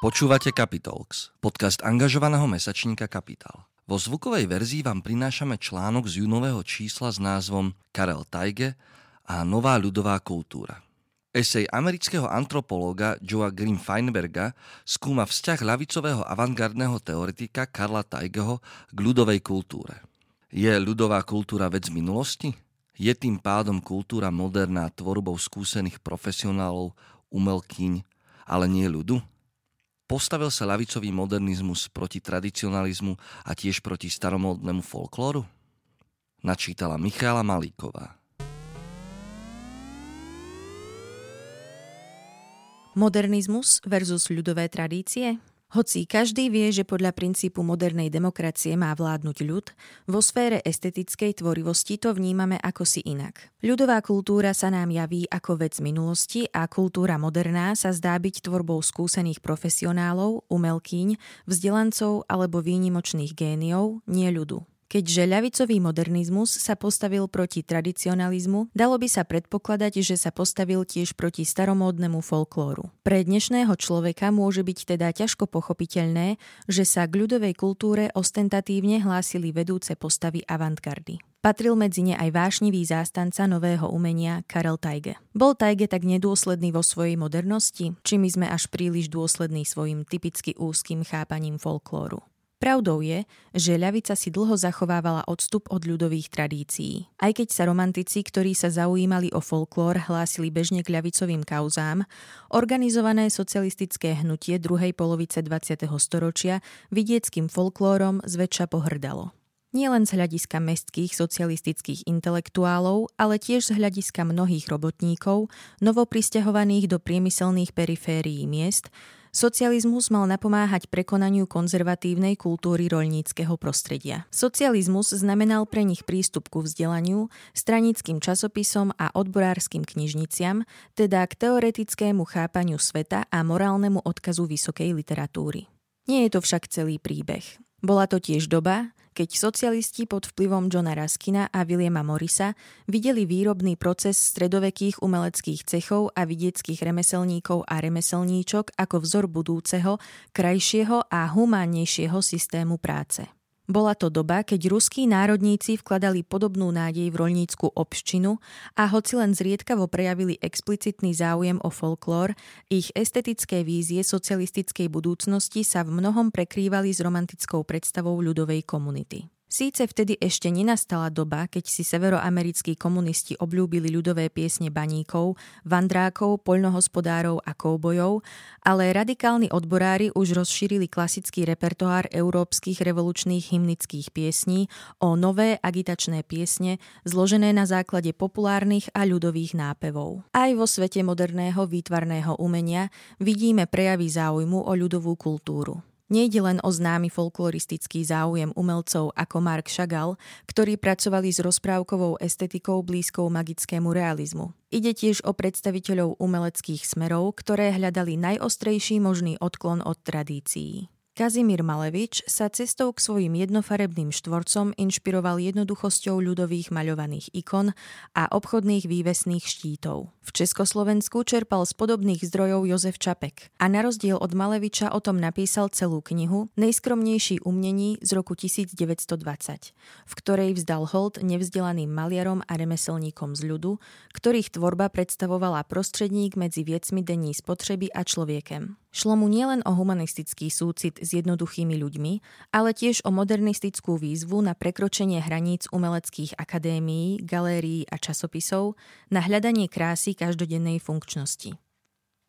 Počúvate Capitalx, podcast angažovaného mesačníka Kapitál. Vo zvukovej verzii vám prinášame článok z júnového čísla s názvom Karel Tajge a nová ľudová kultúra. Esej amerického antropológa Joa Green Feinberga skúma vzťah ľavicového avantgardného teoretika Karla Tajgeho k ľudovej kultúre. Je ľudová kultúra vec minulosti? Je tým pádom kultúra moderná tvorbou skúsených profesionálov, umelkyň, ale nie ľudu? Postavil sa ľavicový modernizmus proti tradicionalizmu a tiež proti staromodnému folklóru? Načítala Michála Malíková. Modernizmus versus ľudové tradície? Hoci každý vie, že podľa princípu modernej demokracie má vládnuť ľud, vo sfére estetickej tvorivosti to vnímame ako si inak. Ľudová kultúra sa nám javí ako vec minulosti a kultúra moderná sa zdá byť tvorbou skúsených profesionálov, umelkyň, vzdelancov alebo výnimočných géniov, nie ľudu. Keďže ľavicový modernizmus sa postavil proti tradicionalizmu, dalo by sa predpokladať, že sa postavil tiež proti staromódnemu folklóru. Pre dnešného človeka môže byť teda ťažko pochopiteľné, že sa k ľudovej kultúre ostentatívne hlásili vedúce postavy avantgardy. Patril medzi ne aj vášnivý zástanca nového umenia Karel Tajge. Bol Tajge tak nedôsledný vo svojej modernosti, či my sme až príliš dôslední svojim typicky úzkým chápaním folklóru. Pravdou je, že ľavica si dlho zachovávala odstup od ľudových tradícií. Aj keď sa romantici, ktorí sa zaujímali o folklór, hlásili bežne k ľavicovým kauzám, organizované socialistické hnutie druhej polovice 20. storočia vidieckým folklórom zväčša pohrdalo. Nie len z hľadiska mestských socialistických intelektuálov, ale tiež z hľadiska mnohých robotníkov, novopristahovaných do priemyselných periférií miest, Socializmus mal napomáhať prekonaniu konzervatívnej kultúry roľníckého prostredia. Socializmus znamenal pre nich prístup ku vzdelaniu, stranickým časopisom a odborárskym knižniciam, teda k teoretickému chápaniu sveta a morálnemu odkazu vysokej literatúry. Nie je to však celý príbeh. Bola to tiež doba, keď socialisti pod vplyvom Johna Raskina a Williama Morrisa videli výrobný proces stredovekých umeleckých cechov a vidieckých remeselníkov a remeselníčok ako vzor budúceho, krajšieho a humánnejšieho systému práce. Bola to doba, keď ruskí národníci vkladali podobnú nádej v rolnícku obščinu a hoci len zriedkavo prejavili explicitný záujem o folklór, ich estetické vízie socialistickej budúcnosti sa v mnohom prekrývali s romantickou predstavou ľudovej komunity. Síce vtedy ešte nenastala doba, keď si severoamerickí komunisti obľúbili ľudové piesne baníkov, vandrákov, poľnohospodárov a koubojov, ale radikálni odborári už rozšírili klasický repertoár európskych revolučných hymnických piesní o nové agitačné piesne, zložené na základe populárnych a ľudových nápevov. Aj vo svete moderného výtvarného umenia vidíme prejavy záujmu o ľudovú kultúru. Nejde len o známy folkloristický záujem umelcov ako Mark Chagall, ktorí pracovali s rozprávkovou estetikou blízkou magickému realizmu. Ide tiež o predstaviteľov umeleckých smerov, ktoré hľadali najostrejší možný odklon od tradícií. Kazimír Malevič sa cestou k svojim jednofarebným štvorcom inšpiroval jednoduchosťou ľudových maľovaných ikon a obchodných vývesných štítov. V Československu čerpal z podobných zdrojov Jozef Čapek a na rozdiel od Maleviča o tom napísal celú knihu Nejskromnejší umnení z roku 1920, v ktorej vzdal hold nevzdelaným maliarom a remeselníkom z ľudu, ktorých tvorba predstavovala prostredník medzi viecmi denní spotreby a človekem. Šlo mu nielen o humanistický súcit s jednoduchými ľuďmi, ale tiež o modernistickú výzvu na prekročenie hraníc umeleckých akadémií, galérií a časopisov, na hľadanie krásy každodennej funkčnosti.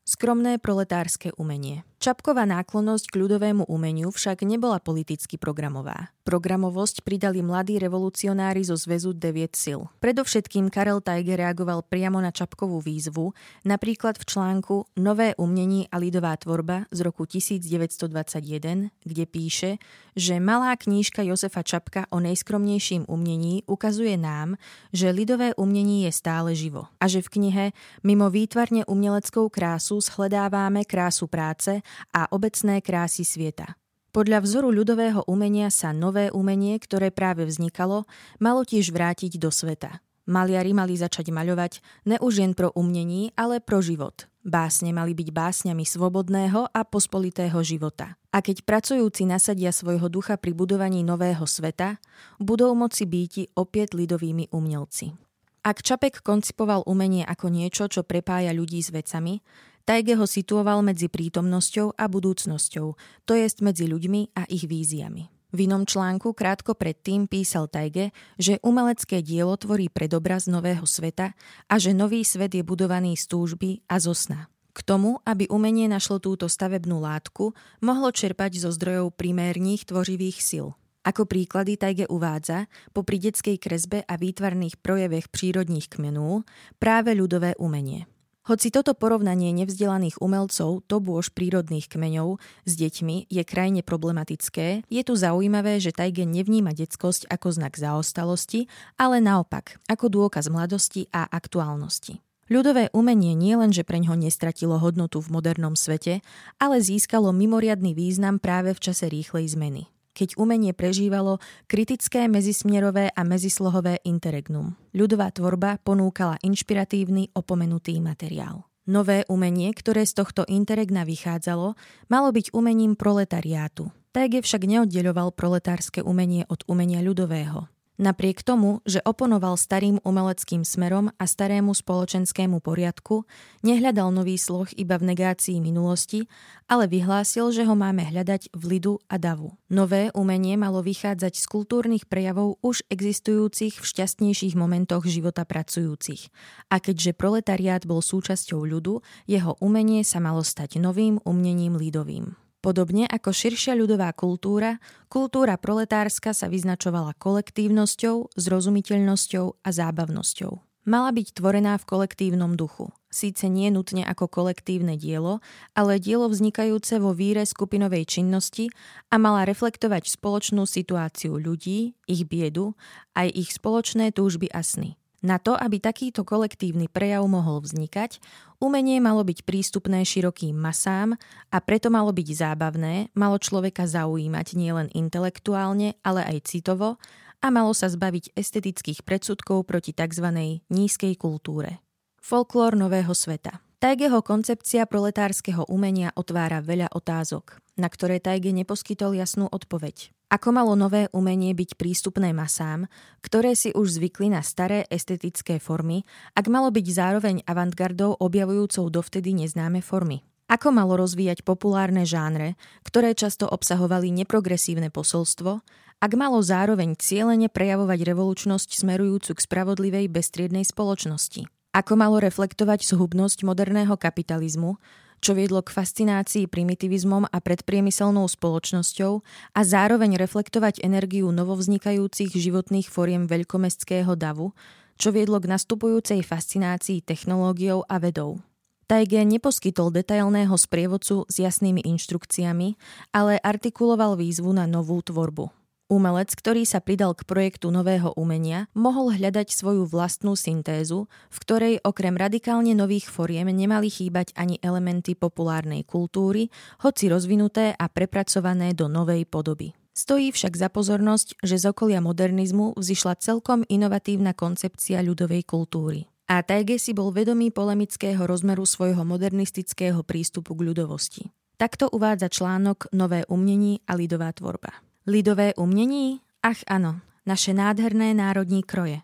Skromné proletárske umenie – Čapková náklonnosť k ľudovému umeniu však nebola politicky programová. Programovosť pridali mladí revolucionári zo zväzu 9 sil. Predovšetkým Karel Tajger reagoval priamo na Čapkovú výzvu, napríklad v článku Nové umnení a lidová tvorba z roku 1921, kde píše, že malá knížka Josefa Čapka o nejskromnejším umnení ukazuje nám, že lidové umnení je stále živo a že v knihe mimo výtvarne umeleckou krásu shledávame krásu práce a obecné krásy sveta. Podľa vzoru ľudového umenia sa nové umenie, ktoré práve vznikalo, malo tiež vrátiť do sveta. Maliari mali začať maľovať ne už jen pro umnení, ale pro život. Básne mali byť básňami svobodného a pospolitého života. A keď pracujúci nasadia svojho ducha pri budovaní nového sveta, budú moci byť opäť lidovými umelci. Ak Čapek koncipoval umenie ako niečo, čo prepája ľudí s vecami, Tajge ho situoval medzi prítomnosťou a budúcnosťou, to jest medzi ľuďmi a ich víziami. V inom článku krátko predtým písal Tajge, že umelecké dielo tvorí predobraz nového sveta a že nový svet je budovaný z túžby a zo sna. K tomu, aby umenie našlo túto stavebnú látku, mohlo čerpať zo zdrojov primérnych tvořivých sil. Ako príklady Tajge uvádza, popri detskej kresbe a výtvarných projevech prírodných kmenú, práve ľudové umenie. Hoci toto porovnanie nevzdelaných umelcov, to bôž prírodných kmeňov s deťmi je krajne problematické, je tu zaujímavé, že Tajgen nevníma detskosť ako znak zaostalosti, ale naopak, ako dôkaz mladosti a aktuálnosti. Ľudové umenie nie len, že preňho nestratilo hodnotu v modernom svete, ale získalo mimoriadný význam práve v čase rýchlej zmeny keď umenie prežívalo kritické mezismierové a mezislohové interregnum. Ľudová tvorba ponúkala inšpiratívny opomenutý materiál. Nové umenie, ktoré z tohto interregna vychádzalo, malo byť umením proletariátu. Tege však neoddeľoval proletárske umenie od umenia ľudového. Napriek tomu, že oponoval starým umeleckým smerom a starému spoločenskému poriadku, nehľadal nový sloh iba v negácii minulosti, ale vyhlásil, že ho máme hľadať v lidu a davu. Nové umenie malo vychádzať z kultúrnych prejavov už existujúcich v šťastnejších momentoch života pracujúcich. A keďže proletariát bol súčasťou ľudu, jeho umenie sa malo stať novým umením lidovým. Podobne ako širšia ľudová kultúra, kultúra proletárska sa vyznačovala kolektívnosťou, zrozumiteľnosťou a zábavnosťou. Mala byť tvorená v kolektívnom duchu. Síce nie nutne ako kolektívne dielo, ale dielo vznikajúce vo víre skupinovej činnosti a mala reflektovať spoločnú situáciu ľudí, ich biedu, aj ich spoločné túžby a sny. Na to, aby takýto kolektívny prejav mohol vznikať, umenie malo byť prístupné širokým masám a preto malo byť zábavné, malo človeka zaujímať nielen intelektuálne, ale aj citovo a malo sa zbaviť estetických predsudkov proti tzv. nízkej kultúre. Folklór nového sveta Tajgeho koncepcia proletárskeho umenia otvára veľa otázok, na ktoré Tajge neposkytol jasnú odpoveď. Ako malo nové umenie byť prístupné masám, ktoré si už zvykli na staré estetické formy, ak malo byť zároveň avantgardou objavujúcou dovtedy neznáme formy? Ako malo rozvíjať populárne žánre, ktoré často obsahovali neprogresívne posolstvo, ak malo zároveň cieľene prejavovať revolučnosť smerujúcu k spravodlivej bestriednej spoločnosti? Ako malo reflektovať zhubnosť moderného kapitalizmu, čo viedlo k fascinácii primitivizmom a predpriemyselnou spoločnosťou a zároveň reflektovať energiu novovznikajúcich životných foriem veľkomestského davu, čo viedlo k nastupujúcej fascinácii technológiou a vedou. Tajge neposkytol detailného sprievodcu s jasnými inštrukciami, ale artikuloval výzvu na novú tvorbu. Umelec, ktorý sa pridal k projektu nového umenia, mohol hľadať svoju vlastnú syntézu, v ktorej okrem radikálne nových foriem nemali chýbať ani elementy populárnej kultúry, hoci rozvinuté a prepracované do novej podoby. Stojí však za pozornosť, že z okolia modernizmu vzýšla celkom inovatívna koncepcia ľudovej kultúry. A Tajge si bol vedomý polemického rozmeru svojho modernistického prístupu k ľudovosti. Takto uvádza článok Nové umnení a lidová tvorba. Lidové umnení? Ach áno, naše nádherné národní kroje.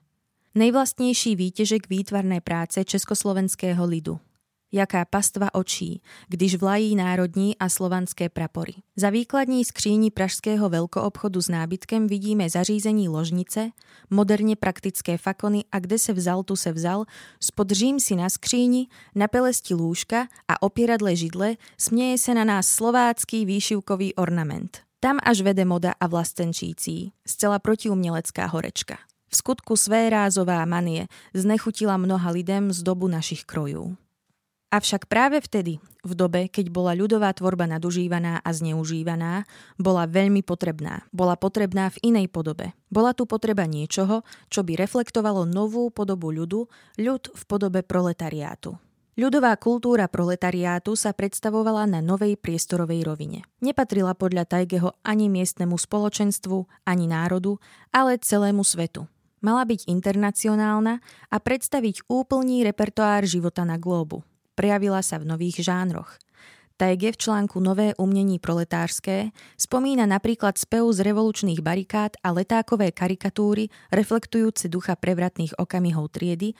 Nejvlastnejší výtežek výtvarnej práce československého lidu. jaká pastva očí, když vlají národní a slovanské prapory. Za výkladní skříní pražského velkoobchodu s nábytkem vidíme zařízení ložnice, moderně praktické fakony a kde se vzal, tu se vzal, spod řím si na skříni, na pelesti lůžka a opieradle židle směje se na nás slovácký výšivkový ornament. Tam až vede moda a vlastenčící, zcela protiumělecká horečka. V skutku své rázová manie znechutila mnoha lidem z dobu našich krojů. Avšak práve vtedy, v dobe, keď bola ľudová tvorba nadužívaná a zneužívaná, bola veľmi potrebná. Bola potrebná v inej podobe. Bola tu potreba niečoho, čo by reflektovalo novú podobu ľudu, ľud v podobe proletariátu. Ľudová kultúra proletariátu sa predstavovala na novej priestorovej rovine. Nepatrila podľa Tajgeho ani miestnemu spoločenstvu, ani národu, ale celému svetu. Mala byť internacionálna a predstaviť úplný repertoár života na glóbu prejavila sa v nových žánroch. Tajge v článku Nové umnení proletárské spomína napríklad spev z revolučných barikád a letákové karikatúry reflektujúce ducha prevratných okamihov triedy,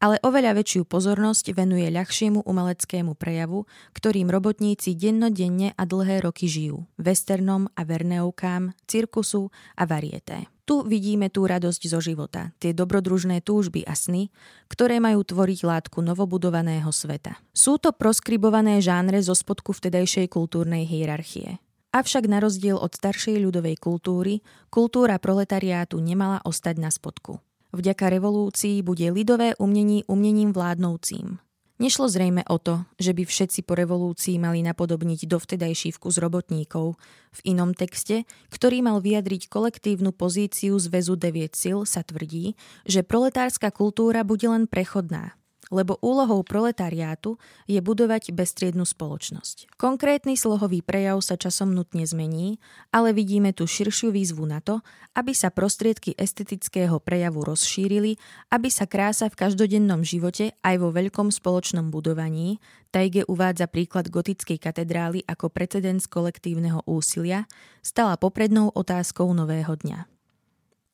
ale oveľa väčšiu pozornosť venuje ľahšiemu umeleckému prejavu, ktorým robotníci dennodenne a dlhé roky žijú, westernom a verneovkám, cirkusu a varieté. Tu vidíme tú radosť zo života, tie dobrodružné túžby a sny, ktoré majú tvoriť látku novobudovaného sveta. Sú to proskribované žánre zo spodku vtedajšej kultúrnej hierarchie. Avšak na rozdiel od staršej ľudovej kultúry, kultúra proletariátu nemala ostať na spodku. Vďaka revolúcii bude lidové umnení umnením vládnoucím. Nešlo zrejme o to, že by všetci po revolúcii mali napodobniť dovtedajší vkus robotníkov. V inom texte, ktorý mal vyjadriť kolektívnu pozíciu zväzu 9 sil, sa tvrdí, že proletárska kultúra bude len prechodná, lebo úlohou proletariátu je budovať bestriednu spoločnosť. Konkrétny slohový prejav sa časom nutne zmení, ale vidíme tu širšiu výzvu na to, aby sa prostriedky estetického prejavu rozšírili, aby sa krása v každodennom živote aj vo veľkom spoločnom budovaní, Tajge uvádza príklad gotickej katedrály ako precedens kolektívneho úsilia, stala poprednou otázkou nového dňa.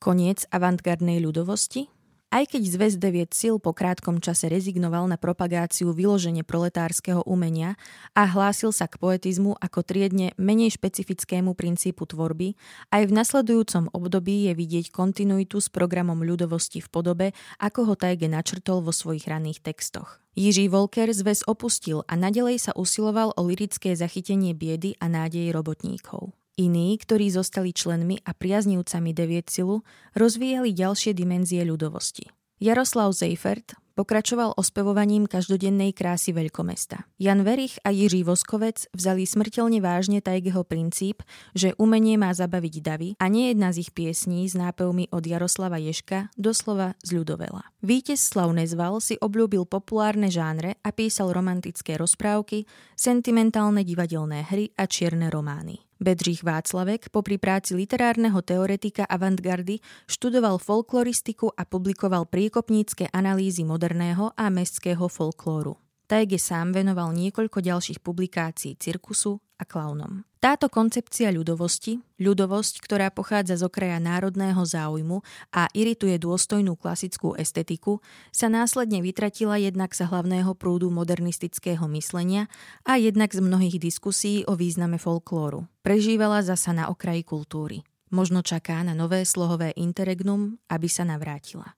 Koniec avantgardnej ľudovosti – aj keď zväz 9 síl po krátkom čase rezignoval na propagáciu vyloženie proletárskeho umenia a hlásil sa k poetizmu ako triedne menej špecifickému princípu tvorby, aj v nasledujúcom období je vidieť kontinuitu s programom ľudovosti v podobe, ako ho Tajge načrtol vo svojich raných textoch. Jiří Volker zväz opustil a nadalej sa usiloval o lirické zachytenie biedy a nádej robotníkov. Iní, ktorí zostali členmi a priaznivcami Deviecilu, rozvíjali ďalšie dimenzie ľudovosti. Jaroslav Seifert pokračoval ospevovaním každodennej krásy veľkomesta. Jan Verich a Jiří Voskovec vzali smrteľne vážne Tajgeho princíp, že umenie má zabaviť davy a nie jedna z ich piesní s nápevmi od Jaroslava Ješka doslova z ľudovela. Vítěz Slav Nezval si obľúbil populárne žánre a písal romantické rozprávky, sentimentálne divadelné hry a čierne romány. Bedřich Václavek popri práci literárneho teoretika avantgardy študoval folkloristiku a publikoval priekopnícke analýzy moderného a mestského folklóru. Tajge sám venoval niekoľko ďalších publikácií cirkusu a klaunom. Táto koncepcia ľudovosti, ľudovosť, ktorá pochádza z okraja národného záujmu a irituje dôstojnú klasickú estetiku, sa následne vytratila jednak sa hlavného prúdu modernistického myslenia a jednak z mnohých diskusí o význame folklóru. Prežívala zasa na okraji kultúry. Možno čaká na nové slohové interregnum, aby sa navrátila.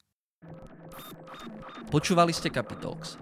Počúvali ste Capitalx,